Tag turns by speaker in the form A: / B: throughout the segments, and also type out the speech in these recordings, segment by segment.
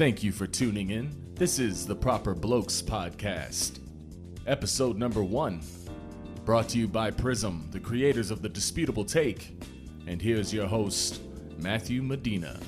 A: Thank you for tuning in. This is the Proper Blokes Podcast, episode number one, brought to you by Prism, the creators of The Disputable Take. And here's your host, Matthew Medina.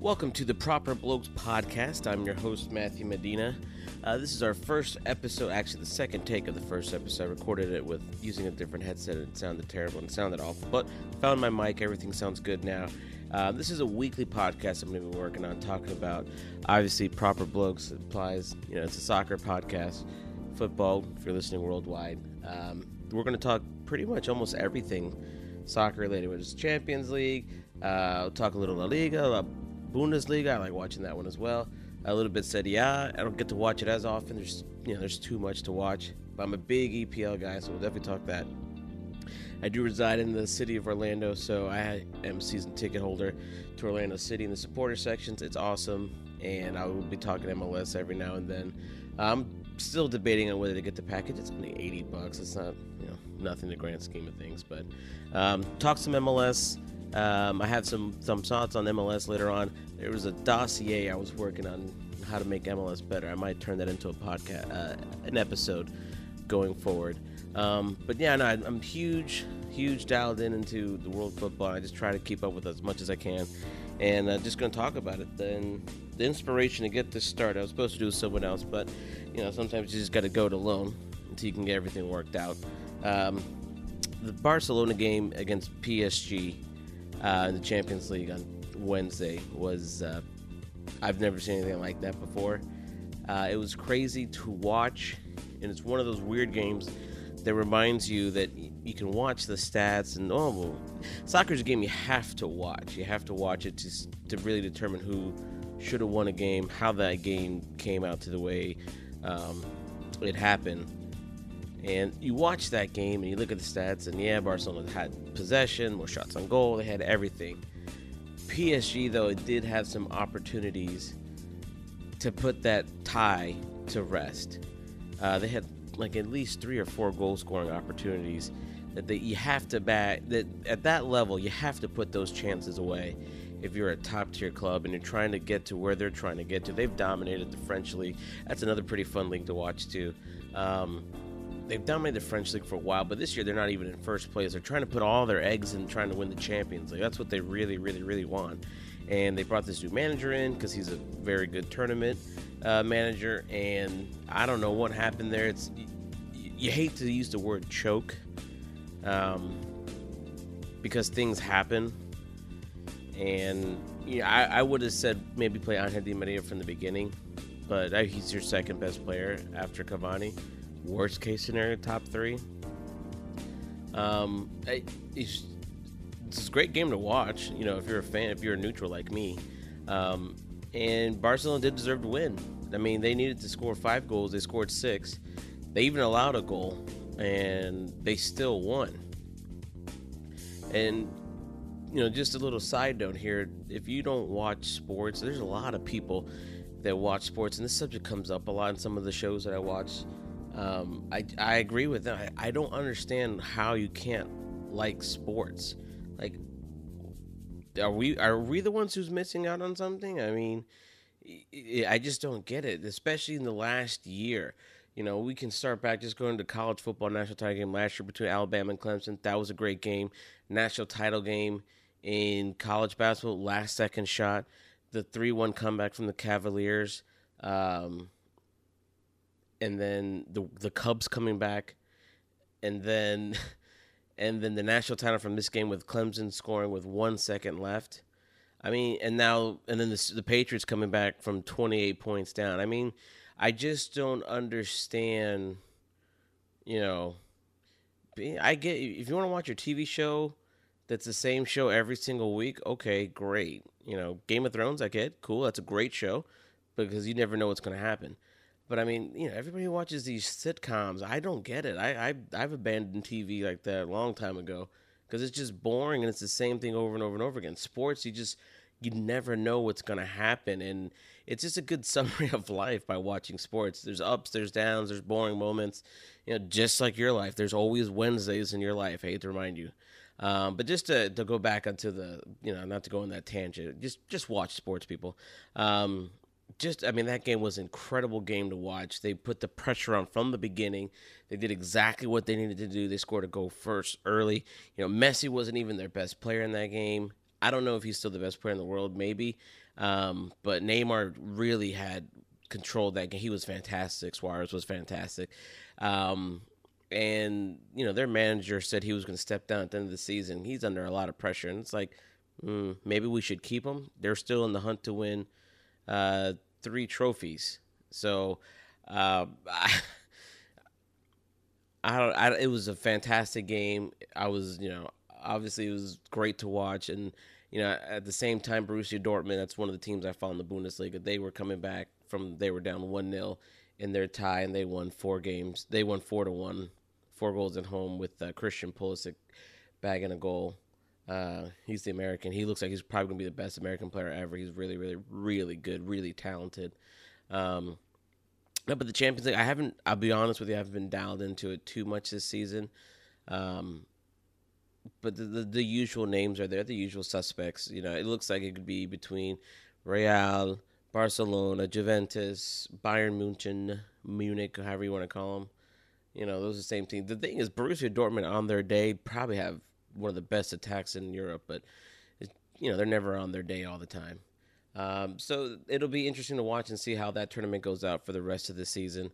B: Welcome to the Proper Blokes Podcast. I'm your host, Matthew Medina. Uh, this is our first episode, actually, the second take of the first episode. I recorded it with using a different headset. It sounded terrible and sounded awful, but found my mic. Everything sounds good now. Uh, this is a weekly podcast I'm going to be working on, talking about obviously proper blokes. Applies, you know, it's a soccer podcast, football. If you're listening worldwide, um, we're going to talk pretty much almost everything soccer related. Whether it's Champions League, uh, we'll talk a little La Liga, La Bundesliga. I like watching that one as well. A little bit Serie I don't get to watch it as often. There's you know there's too much to watch. But I'm a big EPL guy, so we'll definitely talk that. I do reside in the city of Orlando, so I am a season ticket holder to Orlando City in the supporter sections. It's awesome, and I will be talking MLS every now and then. I'm still debating on whether to get the package. It's only 80 bucks. It's not, you know, nothing in the grand scheme of things. But um, talk some MLS. Um, I have some some thoughts on MLS later on. There was a dossier I was working on how to make MLS better. I might turn that into a podcast, uh, an episode going forward. Um, but yeah, no, I'm huge, huge dialed in into the world football. I just try to keep up with as much as I can, and uh, just going to talk about it. Then the inspiration to get this started, I was supposed to do with someone else, but you know sometimes you just got to go it alone until you can get everything worked out. Um, the Barcelona game against PSG uh, in the Champions League on Wednesday was uh, I've never seen anything like that before. Uh, it was crazy to watch, and it's one of those weird games that reminds you that you can watch the stats and oh, well, soccer's a game you have to watch. You have to watch it to to really determine who should have won a game, how that game came out to the way um, it happened. And you watch that game and you look at the stats, and yeah, Barcelona had possession, more shots on goal, they had everything. PSG, though, it did have some opportunities to put that tie to rest. Uh, they had like at least three or four goal scoring opportunities that you have to bat that at that level you have to put those chances away if you're a top tier club and you're trying to get to where they're trying to get to. They've dominated the french league. That's another pretty fun league to watch too. Um, they've dominated the french league for a while but this year they're not even in first place. They're trying to put all their eggs in trying to win the champions league. That's what they really really really want and they brought this new manager in because he's a very good tournament uh, manager, and I don't know what happened there. It's you, you hate to use the word choke, um, because things happen, and yeah, I, I would have said maybe play Angel Di Maria from the beginning, but he's your second best player after Cavani. Worst case scenario, top three. Um, I, it's, a great game to watch. You know, if you're a fan, if you're a neutral like me. Um, and Barcelona did deserve to win. I mean, they needed to score five goals. They scored six. They even allowed a goal, and they still won. And you know, just a little side note here: if you don't watch sports, there's a lot of people that watch sports, and this subject comes up a lot in some of the shows that I watch. Um, I I agree with them. I, I don't understand how you can't like sports. Are we are we the ones who's missing out on something? I mean, I just don't get it, especially in the last year. You know, we can start back just going to college football national title game last year between Alabama and Clemson. That was a great game. National title game in college basketball, last second shot. The 3 1 comeback from the Cavaliers. Um, and then the the Cubs coming back. And then and then the national title from this game with Clemson scoring with one second left. I mean, and now and then the, the Patriots coming back from 28 points down. I mean, I just don't understand. You know, I get if you want to watch your TV show that's the same show every single week. Okay, great. You know, Game of Thrones, I get cool. That's a great show because you never know what's going to happen. But I mean, you know, everybody watches these sitcoms. I don't get it. I, I I've abandoned TV like that a long time ago because it's just boring and it's the same thing over and over and over again. Sports, you just you never know what's going to happen and it's just a good summary of life by watching sports. There's ups, there's downs, there's boring moments. You know, just like your life, there's always Wednesdays in your life. I hate to remind you. Um, but just to, to go back onto the, you know, not to go on that tangent, just just watch sports, people. Um, just I mean that game was an incredible game to watch. They put the pressure on from the beginning. They did exactly what they needed to do. They scored a goal first early. You know, Messi wasn't even their best player in that game. I don't know if he's still the best player in the world, maybe. Um, but Neymar really had controlled that game. He was fantastic. Suarez was fantastic. Um, and you know their manager said he was going to step down at the end of the season. He's under a lot of pressure, and it's like mm, maybe we should keep him. They're still in the hunt to win uh, three trophies. So uh, I, I don't. I, it was a fantastic game. I was, you know, obviously it was great to watch, and you know, at the same time, Borussia Dortmund. That's one of the teams I follow in the Bundesliga. They were coming back from they were down one 0 in their tie, and they won four games. They won four to one, four goals at home with uh, Christian Pulisic bagging a goal. Uh, he's the American. He looks like he's probably gonna be the best American player ever. He's really, really, really good, really talented. Um, no, but the Champions League, I haven't. I'll be honest with you, I haven't been dialed into it too much this season. Um, but the, the, the usual names are there, the usual suspects. You know, it looks like it could be between Real, Barcelona, Juventus, Bayern Munich, Munich, however you want to call them. You know, those are the same team. The thing is, Borussia Dortmund on their day probably have one of the best attacks in Europe, but you know they're never on their day all the time. Um, so it'll be interesting to watch and see how that tournament goes out for the rest of the season.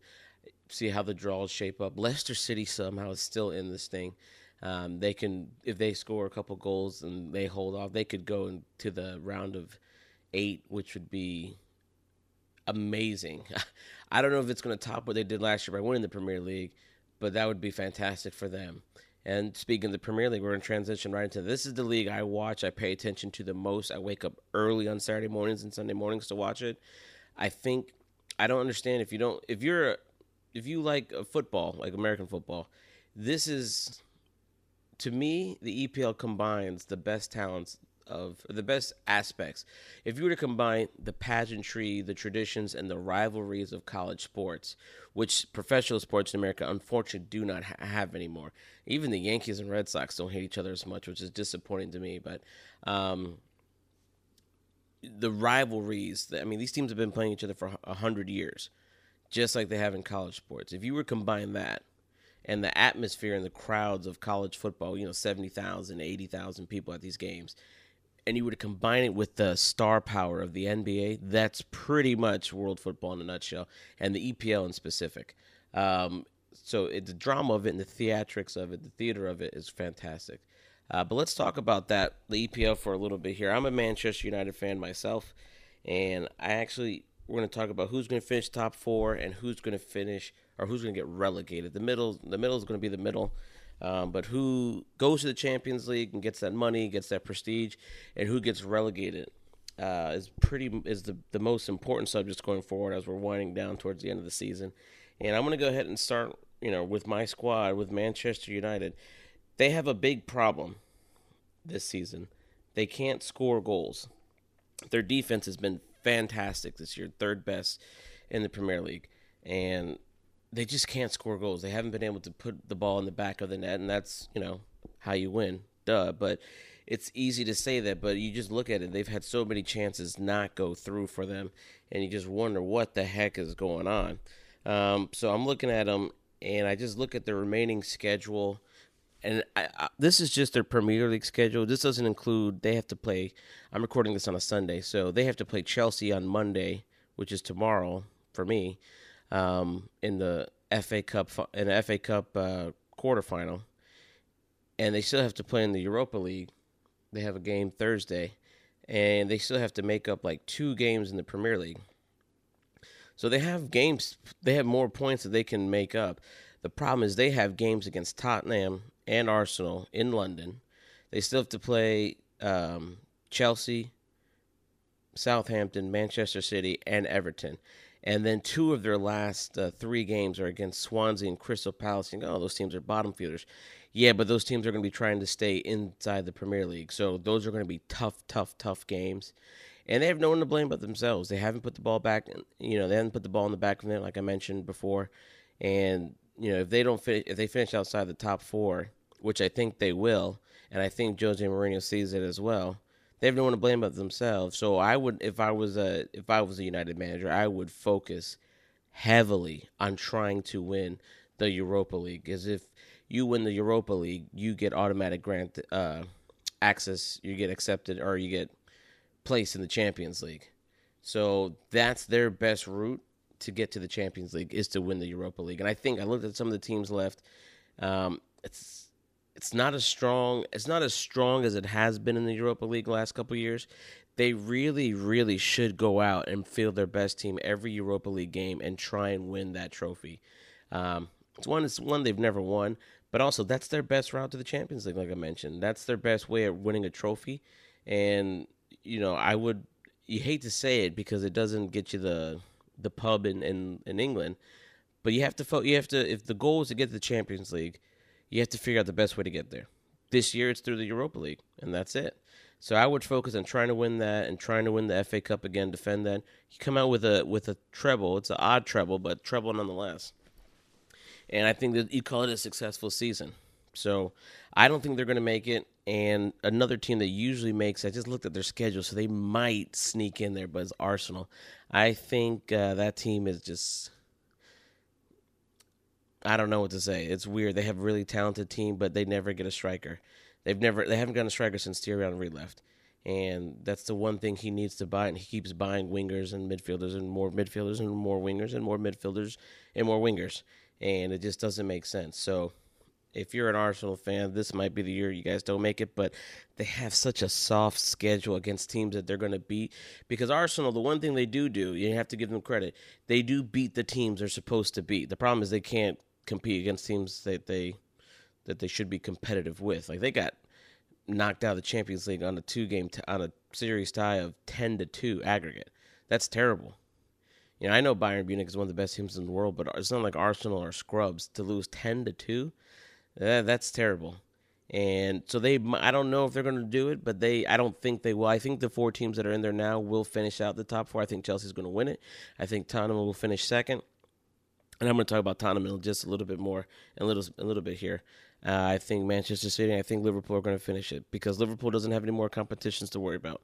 B: See how the draws shape up. Leicester City somehow is still in this thing. Um, they can, if they score a couple goals and they hold off, they could go into the round of eight, which would be amazing. I don't know if it's going to top what they did last year by winning the Premier League, but that would be fantastic for them. And speaking of the Premier League, we're going to transition right into this is the league I watch, I pay attention to the most. I wake up early on Saturday mornings and Sunday mornings to watch it. I think I don't understand if you don't if you're if you like uh, football, like American football, this is to me the EPL combines the best talents of the best aspects. If you were to combine the pageantry, the traditions, and the rivalries of college sports, which professional sports in America unfortunately do not ha- have anymore. Even the Yankees and Red Sox don't hate each other as much, which is disappointing to me. But um, the rivalries, I mean, these teams have been playing each other for a hundred years, just like they have in college sports. If you were to combine that and the atmosphere and the crowds of college football, you know, 70,000, 80,000 people at these games, and you were to combine it with the star power of the NBA, that's pretty much world football in a nutshell, and the EPL in specific. Um, so it, the drama of it and the theatrics of it, the theater of it is fantastic. Uh, but let's talk about that, the EPL, for a little bit here. I'm a Manchester United fan myself, and I actually we're going to talk about who's going to finish top four and who's going to finish or who's going to get relegated. The middle, the middle is going to be the middle. Um, but who goes to the Champions League and gets that money, gets that prestige, and who gets relegated uh, is pretty is the, the most important subjects going forward as we're winding down towards the end of the season. And I'm going to go ahead and start, you know, with my squad with Manchester United. They have a big problem this season. They can't score goals. Their defense has been fantastic this year, third best in the Premier League, and they just can't score goals. They haven't been able to put the ball in the back of the net, and that's you know how you win. Duh. But it's easy to say that, but you just look at it. They've had so many chances not go through for them, and you just wonder what the heck is going on. Um, so I'm looking at them, and I just look at the remaining schedule, and I, I, this is just their Premier League schedule. This doesn't include they have to play. I'm recording this on a Sunday, so they have to play Chelsea on Monday, which is tomorrow for me um, in the FA Cup in the FA Cup uh, quarterfinal, and they still have to play in the Europa League. They have a game Thursday, and they still have to make up like two games in the Premier League. So they have games. They have more points that they can make up. The problem is they have games against Tottenham and Arsenal in London. They still have to play um, Chelsea, Southampton, Manchester City, and Everton and then two of their last uh, three games are against Swansea and Crystal Palace. And oh, those teams are bottom feeders. Yeah, but those teams are going to be trying to stay inside the Premier League, so those are going to be tough, tough, tough games. And they have no one to blame but themselves. They haven't put the ball back. You know, they haven't put the ball in the back of net, like I mentioned before. And you know, if they don't fit, if they finish outside the top four, which I think they will, and I think Jose Mourinho sees it as well, they have no one to blame but themselves. So I would, if I was a if I was a United manager, I would focus heavily on trying to win the Europa League. Because if you win the Europa League, you get automatic grant uh, access, you get accepted, or you get placed in the Champions League. So that's their best route to get to the Champions League is to win the Europa League. And I think I looked at some of the teams left. Um, it's it's not as strong. It's not as strong as it has been in the Europa League last couple years. They really, really should go out and field their best team every Europa League game and try and win that trophy. Um, it's one. It's one they've never won, but also that's their best route to the Champions League. Like I mentioned, that's their best way of winning a trophy. And you know, I would. You hate to say it because it doesn't get you the the pub in, in, in England, but you have to you have to if the goal is to get to the Champions League, you have to figure out the best way to get there. This year it's through the Europa League, and that's it. So I would focus on trying to win that and trying to win the FA Cup again, defend that. You come out with a with a treble. It's an odd treble, but treble nonetheless. And I think that you call it a successful season. So I don't think they're going to make it. And another team that usually makes, I just looked at their schedule, so they might sneak in there, but it's Arsenal. I think uh, that team is just. I don't know what to say. It's weird. They have a really talented team, but they never get a striker. They've never they haven't gotten a striker since Thierry Henry left, and that's the one thing he needs to buy. And he keeps buying wingers and midfielders and more midfielders and more wingers and more midfielders and more wingers, and it just doesn't make sense. So if you're an Arsenal fan, this might be the year you guys don't make it, but they have such a soft schedule against teams that they're going to beat. Because Arsenal, the one thing they do do, you have to give them credit, they do beat the teams they're supposed to beat. The problem is they can't compete against teams that they that they should be competitive with. Like they got knocked out of the Champions League on a two game t- on a series tie of ten to two aggregate. That's terrible. You know, I know Bayern Munich is one of the best teams in the world, but it's not like Arsenal or scrubs to lose ten to two that's terrible. And so they, I don't know if they're going to do it, but they, I don't think they will. I think the four teams that are in there now will finish out the top four. I think Chelsea's going to win it. I think Tottenham will finish second. And I'm going to talk about Tottenham just a little bit more, a little, a little bit here. Uh, I think Manchester City, I think Liverpool are going to finish it because Liverpool doesn't have any more competitions to worry about.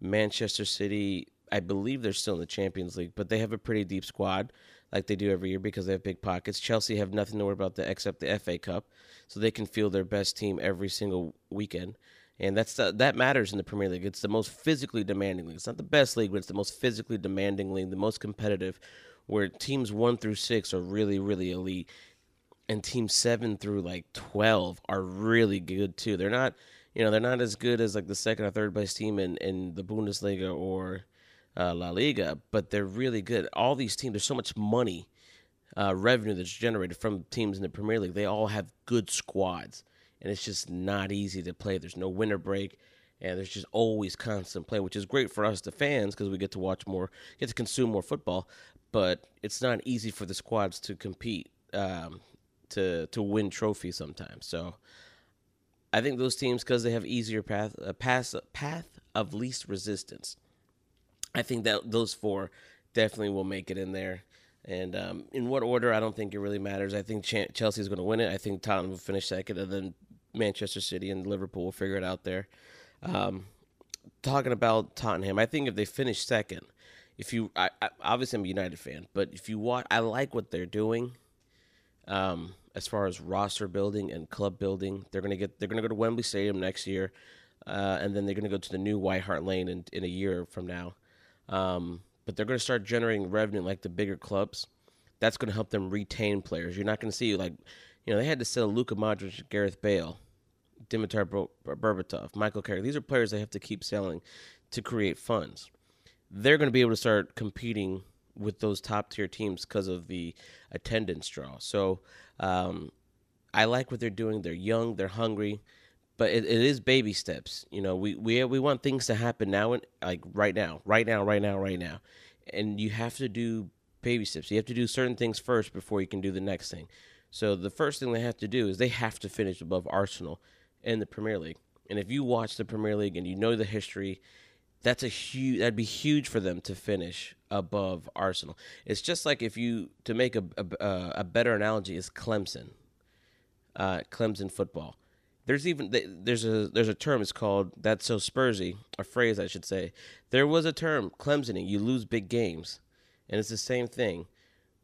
B: Manchester City, I believe they're still in the Champions League, but they have a pretty deep squad like they do every year because they have big pockets. Chelsea have nothing to worry about the, except the FA Cup, so they can field their best team every single weekend. And that's the, that matters in the Premier League. It's the most physically demanding league. It's not the best league, but it's the most physically demanding league, the most competitive, where teams one through six are really, really elite, and teams seven through like twelve are really good too. They're not, you know, they're not as good as like the second or third best team in in the Bundesliga or uh, La Liga, but they're really good. All these teams, there's so much money, uh, revenue that's generated from teams in the Premier League. They all have good squads, and it's just not easy to play. There's no winter break, and there's just always constant play, which is great for us, the fans, because we get to watch more, get to consume more football. But it's not easy for the squads to compete, um, to to win trophies sometimes. So. I think those teams, because they have easier path, a path, path of least resistance, I think that those four definitely will make it in there. And um, in what order, I don't think it really matters. I think Ch- Chelsea is going to win it. I think Tottenham will finish second, and then Manchester City and Liverpool will figure it out there. Um, talking about Tottenham, I think if they finish second, if you, I, I, obviously I'm a United fan, but if you watch, I like what they're doing. Um, as far as roster building and club building, they're gonna get, they're gonna go to Wembley Stadium next year, uh, and then they're gonna go to the new White Hart Lane in, in a year from now. Um, but they're to start generating revenue like the bigger clubs. That's to help them retain players. You're not to see like, you know, they had to sell Luka Modric, Gareth Bale, Dimitar Berbatov, Michael Carrick. These are players they have to keep selling to create funds. They're going to be able to start competing with those top tier teams because of the attendance draw. So um, I like what they're doing. They're young, they're hungry but it, it is baby steps. You know, we, we we want things to happen now and like right now, right now, right now, right now, and you have to do baby steps. You have to do certain things first before you can do the next thing. So the first thing they have to do is they have to finish above Arsenal in the Premier League. And if you watch the Premier League and you know the history, that's a huge that'd be huge for them to finish above Arsenal. It's just like if you to make a a, a better analogy is Clemson, uh, Clemson football There's even there's a there's a term. It's called that's so Spursy. A phrase I should say. There was a term Clemsoning. You lose big games, and it's the same thing.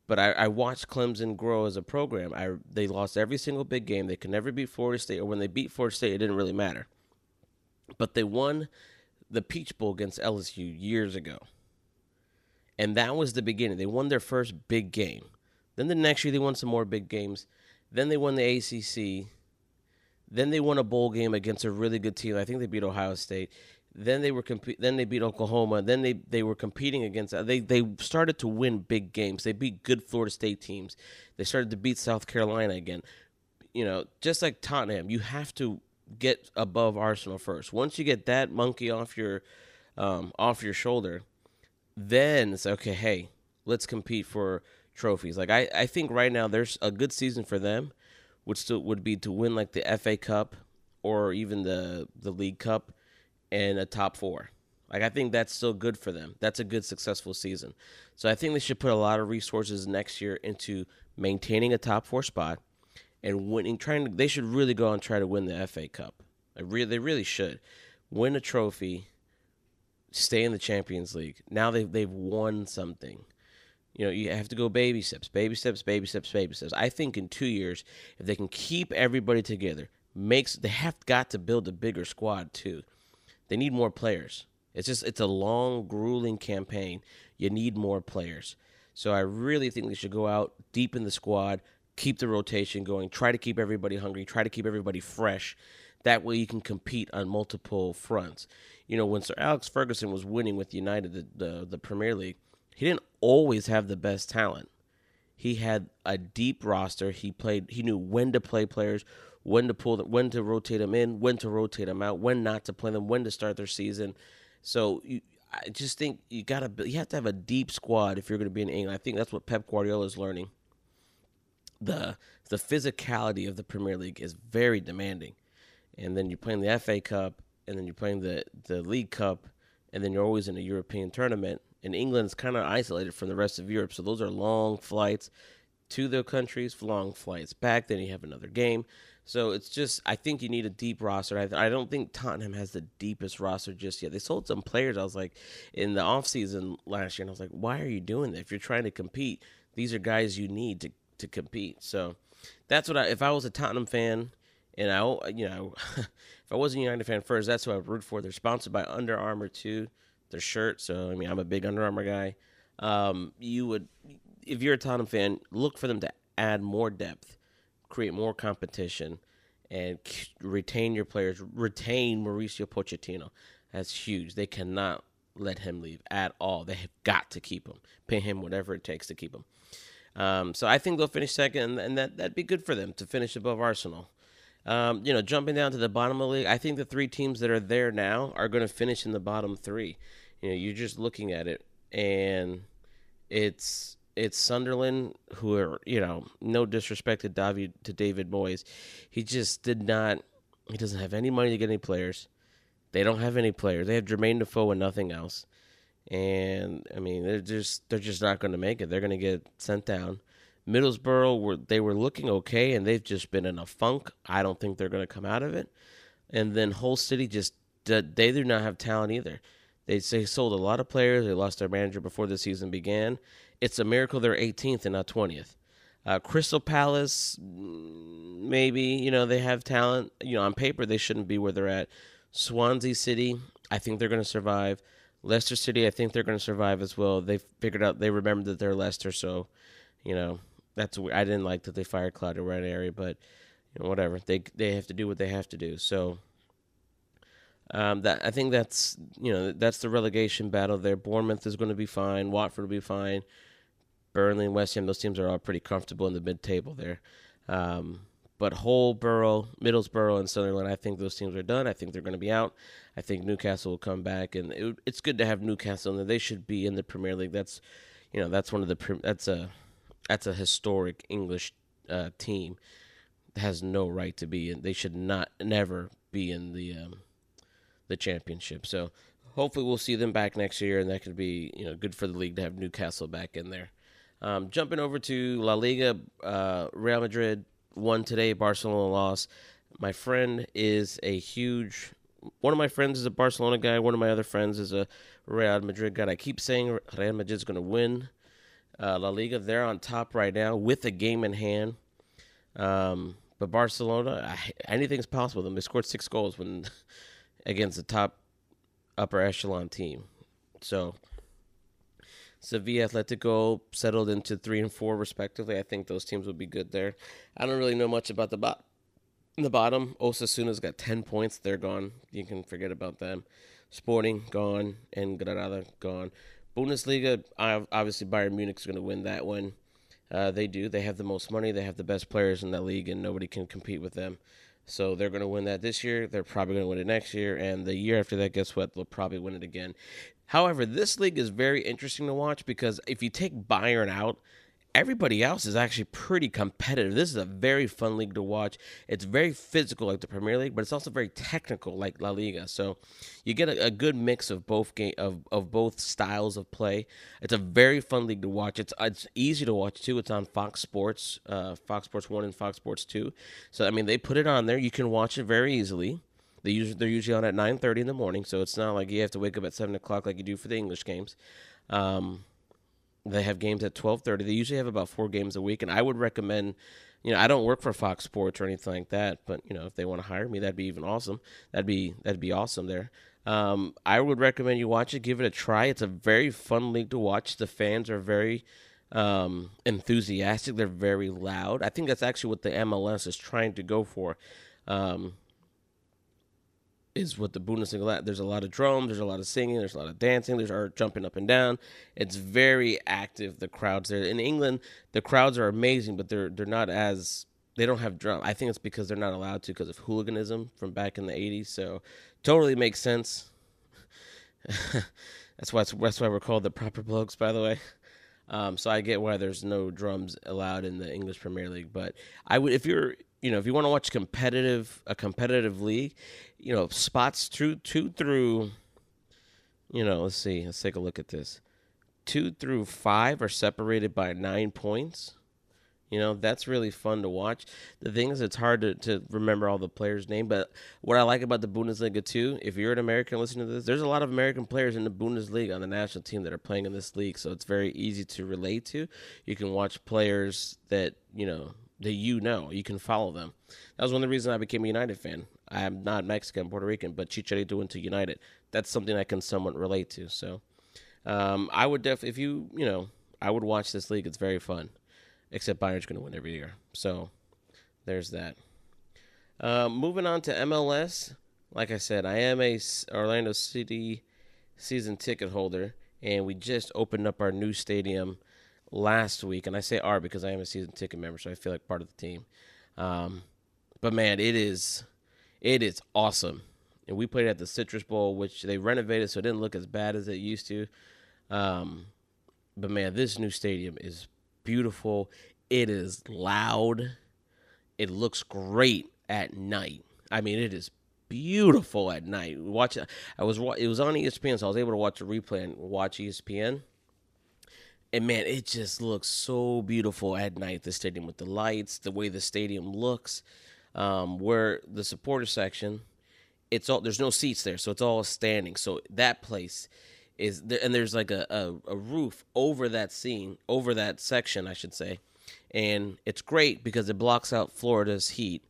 B: But I, I watched Clemson grow as a program. I they lost every single big game. They could never beat Florida State, or when they beat Florida State, it didn't really matter. But they won the Peach Bowl against LSU years ago. And that was the beginning. They won their first big game. Then the next year they won some more big games. Then they won the ACC. Then they won a bowl game against a really good team. I think they beat Ohio State. Then they were comp- then they beat Oklahoma. Then they, they were competing against they they started to win big games. They beat good Florida State teams. They started to beat South Carolina again. You know, just like Tottenham, you have to get above Arsenal first. Once you get that monkey off your um, off your shoulder, then it's okay. Hey, let's compete for trophies. Like I, I think right now there's a good season for them, which still would be to win like the FA Cup or even the the League Cup and a top four. Like I think that's still good for them. That's a good successful season. So I think they should put a lot of resources next year into maintaining a top four spot and winning. Trying to, they should really go and try to win the FA Cup. They really, they really should win a trophy, stay in the Champions League. Now they've they've won something. You know, you have to go baby steps, baby steps, baby steps, baby steps. I think in two years, if they can keep everybody together, makes they have got to build a bigger squad too. They need more players. It's just it's a long, grueling campaign. You need more players. So I really think they should go out deep in the squad, keep the rotation going, try to keep everybody hungry, try to keep everybody fresh. That way you can compete on multiple fronts. You know, when Sir Alex Ferguson was winning with United the, the, the Premier League, he didn't always have the best talent. He had a deep roster. He played. He knew when to play players, when to pull them, when to rotate them in, when to rotate them out, when not to play them, when to start their season. So you, I just think you gotta. You have to have a deep squad if you're going to be in England. I think that's what Pep Guardiola is learning the the physicality of the Premier League is very demanding. And then you're playing the FA Cup, and then you're playing the the League Cup, and then you're always in a European tournament. And England's kind of isolated from the rest of Europe, so those are long flights to their countries, long flights back. Then you have another game. So it's just, I think you need a deep roster. I, I don't think Tottenham has the deepest roster just yet. They sold some players. I was like, in the offseason last year, and I was like, why are you doing that? If you're trying to compete, these are guys you need to to compete. So that's what I. If I was a Tottenham fan, and I, you know, if I was a United fan first, that's who I root for. They're sponsored by Under Armour too, their shirt. So I mean, I'm a big Under Armour guy. Um, you would, if you're a Tottenham fan, look for them to add more depth, create more competition, and retain your players. Retain Mauricio Pochettino. That's huge. They cannot let him leave at all. They have got to keep him, pay him whatever it takes to keep him. Um, so I think they'll finish second, and that that'd be good for them to finish above Arsenal. Um, you know, jumping down to the bottom of the league, I think the three teams that are there now are going to finish in the bottom three. You know, you're just looking at it, and it's it's Sunderland who are you know no disrespect to David to David Moyes, he just did not. He doesn't have any money to get any players. They don't have any players. They have Jermaine Defoe and nothing else and I mean they're just they're just not going to make it. They're going to get sent down. Middlesbrough were they were looking okay, and they've just been in a funk. I don't think they're going to come out of it. And then Hull City just they do not have talent either. They they sold a lot of players. They lost their manager before the season began. It's a miracle they're 18th and not 20th. Uh, Crystal Palace, maybe you know they have talent. You know on paper they shouldn't be where they're at. Swansea City, I think they're going to survive. Leicester City, I think they're going to survive as well. They figured out they remembered that they're Leicester, so you know that's I didn't like that they fired Claudio Ranieri, but you know, whatever they they have to do what they have to do. So um, that I think that's you know that's the relegation battle there. Bournemouth is going to be fine. Watford will be fine. Burnley and West Ham, those teams are all pretty comfortable in the mid table there. Um, but Hull, Borough, Middlesbrough, and Sunderland, I think those teams are done. I think they're going to be out. I think Newcastle will come back, and it, it's good to have Newcastle. And they should be in the Premier League. That's, you know, that's one of the that's a that's a historic English uh, team that has no right to be in. They should not never be in the um, the championship. So hopefully we'll see them back next year, and that could be you know good for the league to have Newcastle back in there. Um, jumping over to La Liga, uh, Real Madrid won today. Barcelona lost. My friend is a huge. One of my friends is a Barcelona guy. One of my other friends is a Real Madrid guy. I keep saying Real Madrid's going to win uh, La Liga. They're on top right now with a game in hand. Um, but Barcelona, anything's possible. Them they scored six goals when against the top upper echelon team. So Sevilla, Atletico settled into three and four respectively. I think those teams would be good there. I don't really know much about the bot. The bottom, Osasuna's got ten points. They're gone. You can forget about them. Sporting gone and Granada gone. Bundesliga, obviously Bayern Munich's going to win that one. Uh, they do. They have the most money. They have the best players in that league, and nobody can compete with them. So they're going to win that this year. They're probably going to win it next year, and the year after that, guess what? They'll probably win it again. However, this league is very interesting to watch because if you take Bayern out, everybody else is actually pretty competitive. This is a very fun league to watch. It's very physical like the Premier League, but it's also very technical like La Liga. So you get a, a good mix of both game of, of both styles of play. It's a very fun league to watch. It's it's easy to watch too. It's on Fox Sports, uh, Fox Sports One and Fox Sports Two. So I mean they put it on there. You can watch it very easily. They usually they're usually on at nine thirty in the morning, so it's not like you have to wake up at seven o'clock like you do for the English games. Um, they have games at 12:30. They usually have about 4 games a week and I would recommend you know, I don't work for Fox Sports or anything like that, but you know, if they want to hire me, that'd be even awesome. That'd be that'd be awesome there. Um, I would recommend you watch it, give it a try. It's a very fun league to watch. The fans are very um, enthusiastic. They're very loud. I think that's actually what the MLS is trying to go for. Um, is what the Bundesliga. There's a lot of drums, there's a lot of singing, there's a lot of dancing, there's art jumping up and down. It's very active. The crowds there in England, the crowds are amazing, but they're they're not as they don't have drum. I think it's because they're not allowed to because of hooliganism from back in the '80s. So totally makes sense. that's why that's why we're called the proper blokes, by the way. Um, so I get why there's no drums allowed in the English Premier League, but I would if you're you know if you want to watch competitive a competitive league, you know spots two two through you know let's see let's take a look at this two through five are separated by nine points. You know, that's really fun to watch. The thing is, it's hard to, to remember all the players' name, but what I like about the Bundesliga too, if you're an American listening to this, there's a lot of American players in the Bundesliga on the national team that are playing in this league, so it's very easy to relate to. You can watch players that, you know, that you know. You can follow them. That was one of the reasons I became a United fan. I am not Mexican, Puerto Rican, but Chicharito went to United. That's something I can somewhat relate to. So um, I would def if you, you know, I would watch this league. It's very fun except Bayern's going to win every year. So there's that. Uh, moving on to MLS. Like I said, I am a Orlando City season ticket holder, and we just opened up our new stadium last week. And I say "our" because I am a season ticket member, so I feel like part of the team. Um, but man, it is it is awesome. And we played at the Citrus Bowl, which they renovated so it didn't look as bad as it used to. Um, but man, this new stadium is beautiful. It is loud. It looks great at night. I mean, it is beautiful at night. Watch. I was it was on ESPN, so I was able to watch a replay and watch ESPN. And man, it just looks so beautiful at night. The stadium with the lights, the way the stadium looks, um, where the supporter section, it's all there's no seats there, so it's all standing. So that place is there, and there's like a, a, a roof over that scene, over that section, I should say, and it's great because it blocks out Florida's heat.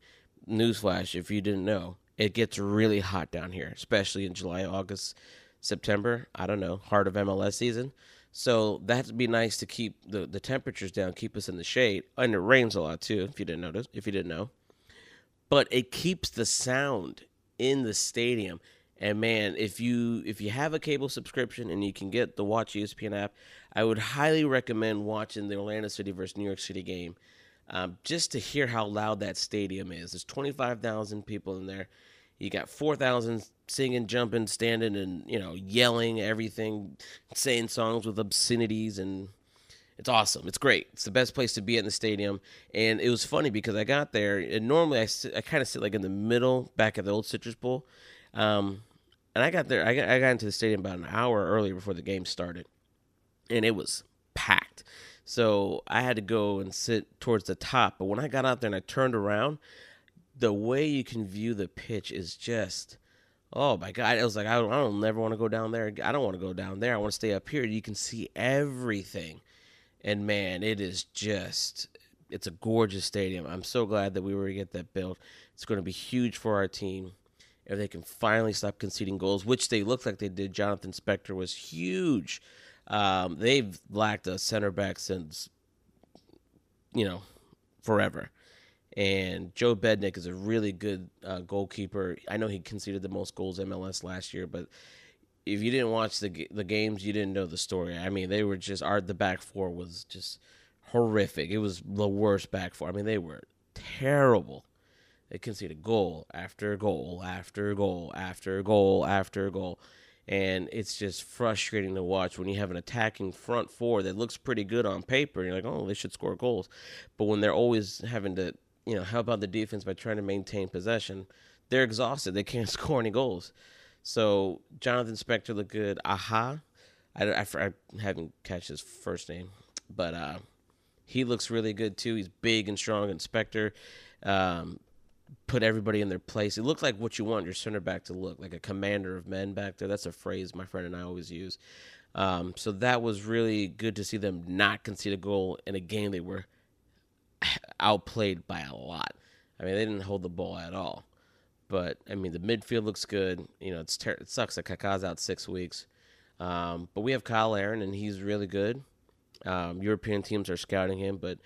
B: Newsflash, if you didn't know, it gets really hot down here, especially in July, August, September. I don't know, heart of MLS season. So that'd be nice to keep the, the temperatures down, keep us in the shade. And it rains a lot too, if you didn't notice, if you didn't know. But it keeps the sound in the stadium. And man, if you if you have a cable subscription and you can get the Watch ESPN app, I would highly recommend watching the Orlando City versus New York City game, um, just to hear how loud that stadium is. There's 25,000 people in there. You got 4,000 singing, jumping, standing, and you know yelling everything, saying songs with obscenities, and it's awesome. It's great. It's the best place to be in the stadium. And it was funny because I got there, and normally I, I kind of sit like in the middle, back at the old Citrus Bowl. Um, and I got there. I got, I got into the stadium about an hour earlier before the game started, and it was packed. So I had to go and sit towards the top. But when I got out there and I turned around, the way you can view the pitch is just oh my god it was like i, I don't never want to go down there i don't want to go down there i want to stay up here. You can see everything. And man it is just it's a gorgeous stadium. I'm so glad that we were to get that built. It's going to be huge for our team if they can finally stop conceding goals which they looked like they did. Jonathan spector was huge. Um, they've lacked a center back since you know forever and Joe Bendik is a really good uh, goalkeeper. I know he conceded the most goals MLS last year, but if you didn't watch the the games, you didn't know the story. I mean, they were just our the back four was just horrific. It was the worst back four. I mean, they were terrible. They conceded goal after goal after goal after goal after goal. And it's just frustrating to watch when you have an attacking front four that looks pretty good on paper. You're like, oh, they should score goals. But when they're always having to you know, help out the defense by trying to maintain possession, they're exhausted. They can't score any goals. So Jonathan Spector looked good. Aja, I, I, I haven't catch his first name, but uh, he looks really good too. He's big and strong. And um, put everybody in their place. It looked like what you want your center back to look like a commander of men back there. That's a phrase my friend and I always use. Um, so that was really good to see them not concede a goal in a game they were outplayed by a lot. I mean, they didn't hold the ball at all. But I mean, the midfield looks good. You know, it's ter- it sucks that Kaká's out six weeks. Um, but we have Cyle Larin and he's really good. Um, European teams are scouting him, but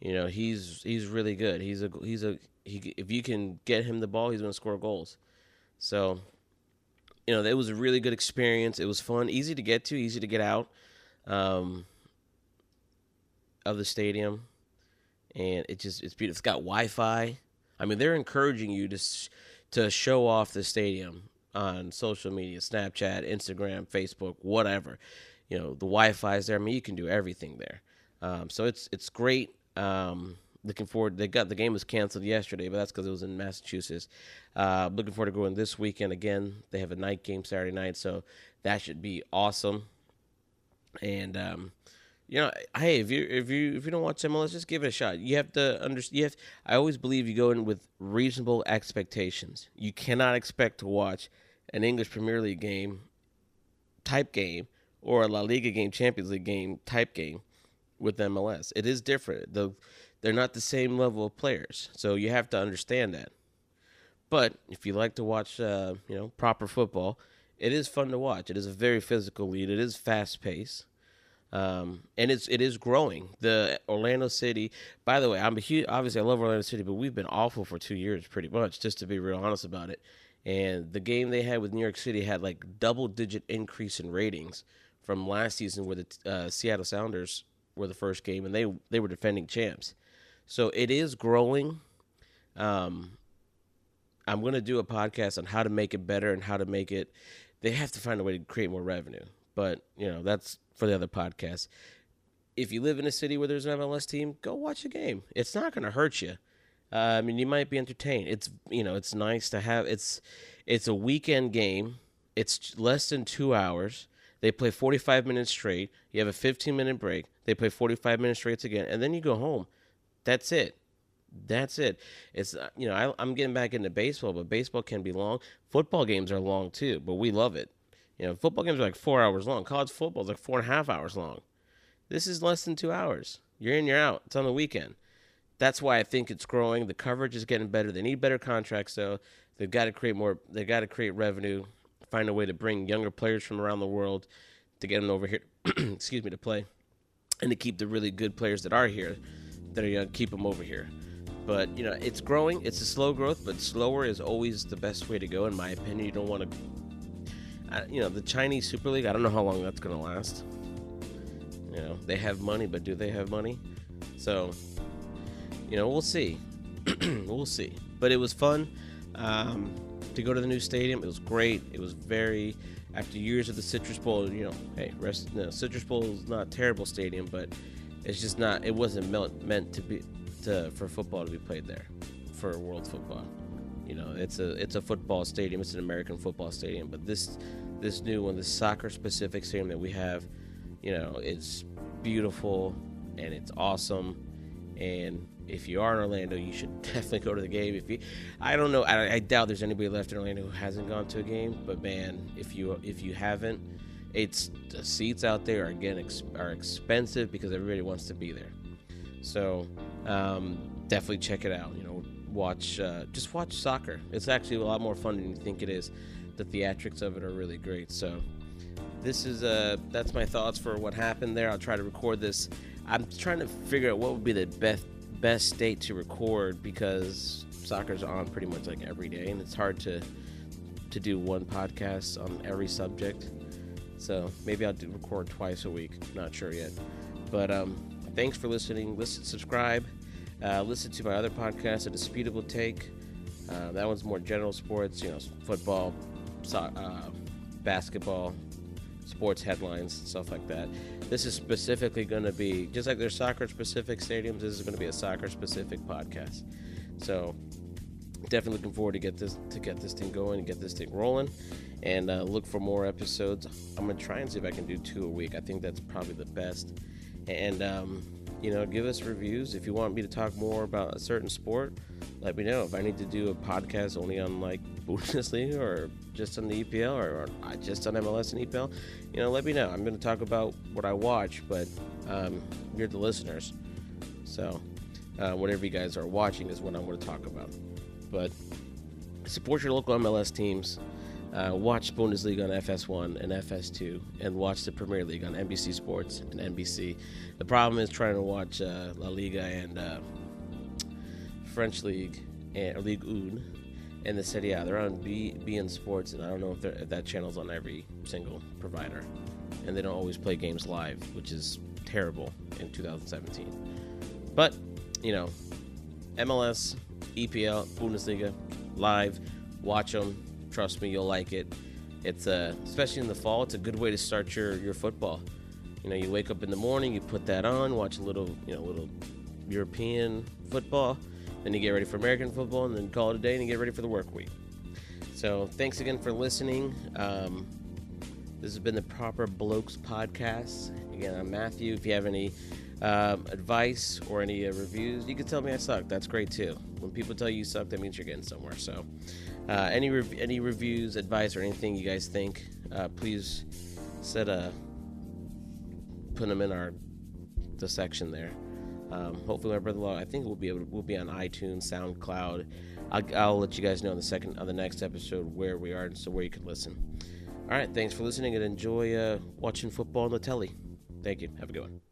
B: you know he's he's really good. He's a he's a he. If you can get him the ball, he's going to score goals. So, you know, it was a really good experience. It was fun, easy to get to, easy to get out um, of the stadium and it just it's beautiful. It's got Wi-Fi. I mean, they're encouraging you to to show off the stadium on social media, Snapchat, Instagram, Facebook, whatever. You know, the Wi-Fi is there. I mean, you can do everything there. Um, so it's it's great. Um, looking forward. They got the game was canceled yesterday, but that's because it was in Massachusetts. Uh, looking forward to going this weekend again. They have a night game Saturday night, so that should be awesome. And um, you know, hey, if you if you if you don't watch MLS, just give it a shot. You have to understand. You have. I always believe you go in with reasonable expectations. You cannot expect to watch an English Premier League game, type game, or a La Liga game, Champions League game, type game, with MLS. It is different. The they're not the same level of players, so you have to understand that. But if you like to watch, uh, you know, proper football, it is fun to watch. It is a very physical league. It is fast paced. Um, and it's it is growing. The Orlando City. By the way, I'm a huge. Obviously, I love Orlando City, but we've been awful for two years, pretty much. Just to be real honest about it. And the game they had with New York City had like double digit increase in ratings from last season, where the uh, Seattle Sounders were the first game, and they they were defending champs. So it is growing. Um, I'm going to do a podcast on how to make it better and how to make it. They have to find a way to create more revenue, but you know that's for the other podcast. If you live in a city where there's an MLS team, go watch a game. It's not going to hurt you. Uh, I mean, you might be entertained. It's you know, it's nice to have. It's it's a weekend game. It's less than two hours. They play 45 minutes straight. You have a 15 minute break. They play 45 minutes straight again, and then you go home. That's it. That's it. It's uh, you know I, I'm getting back into baseball, but baseball can be long. Football games are long too, but we love it. You know, football games are like four hours long. College football is like four and a half hours long. This is less than two hours. You're in, you're out. It's on the weekend. That's why I think it's growing. The coverage is getting better. They need better contracts, though. They've got to create more. They've got to create revenue. Find a way to bring younger players from around the world to get them over here. excuse me, to play, and to keep the really good players that are here, that are young, keep them over here. But you know, it's growing. It's a slow growth, but slower is always the best way to go, in my opinion. You don't want to you know, the Chinese Super League, I don't know how long that's going to last. You know, they have money, but do they have money? So, you know, we'll see. we'll see. But it was fun um, to go to the new stadium. It was great. It was very, after years of the Citrus Bowl, you know, hey, rest, no, Citrus Bowl is not a terrible stadium, but it's just not, it wasn't meant, meant to be, to, for football to be played there, for world football. You know, it's a it's a football stadium. It's an American football stadium, but this this new one, the soccer specific stadium that we have, you know, it's beautiful and it's awesome, and if you are in Orlando, you should definitely go to the game. If you, I don't know, I, I doubt there's anybody left in Orlando who hasn't gone to a game. But man, if you if you haven't, it's the seats out there are again ex, are expensive because everybody wants to be there. So um, definitely check it out. You know, watch uh, just watch soccer. It's actually a lot more fun than you think it is. The theatrics of it are really great. So this is uh that's my thoughts for what happened there. I'll try to record this. I'm trying to figure out what would be the best best date to record because soccer's on pretty much like every day, and it's hard to to do one podcast on every subject. So maybe I'll do record twice a week. Not sure yet, but um, thanks for listening. Listen, subscribe. Uh, listen to my other podcast, A Disputable Take. Uh, that one's more general sports, you know, football, so, uh, basketball, sports headlines, stuff like that. This is specifically going to be, just like there's soccer specific stadiums, this is going to be a soccer specific podcast. So definitely looking forward to get this to get this thing going and get this thing rolling and uh, look for more episodes i'm gonna try and see if i can do two a week i think that's probably the best and um, you know, give us reviews. If you want me to talk more about a certain sport, let me know. If I need to do a podcast only on like Bundesliga or just on the EPL or, or just on MLS and EPL, you know, let me know. I'm going to talk about what I watch, but um, you're the listeners. So, uh, whatever you guys are watching is what I'm going to talk about. But support your local MLS teams. Uh, watch Bundesliga on FS1 and FS2, and watch the Premier League on NBC Sports and NBC. The problem is trying to watch uh, La Liga and uh, French League and or Ligue 1 and the Serie A, They're on B, beIN Sports, and I don't know if, if that channel's on every single provider. And they don't always play games live, which is terrible in 2017. But, you know, MLS, EPL, Bundesliga, live, watch them Trust me, you'll like it. It's uh, especially in the fall. It's a good way to start your your football. You know, you wake up in the morning, you put that on, watch a little, you know, little European football, then you get ready for American football, and then call it a day and you get ready for the work week. So, thanks again for listening. Um, this has been the Proper Blokes podcast. Again, I'm Matthew. If you have any um, advice or any uh, reviews, you can tell me I suck. That's great too. When people tell you you suck, that means you're getting somewhere. So, uh, any rev- any reviews, advice, or anything you guys think, uh, please set a put them in our the section there. Um, hopefully, my brother-in-law. I think we'll be able to, we'll be on iTunes, SoundCloud. I'll, I'll let you guys know on the second on the next episode where we are, and so where you can listen. All right, thanks for listening and enjoy uh, watching football on the telly. Thank you. Have a good one.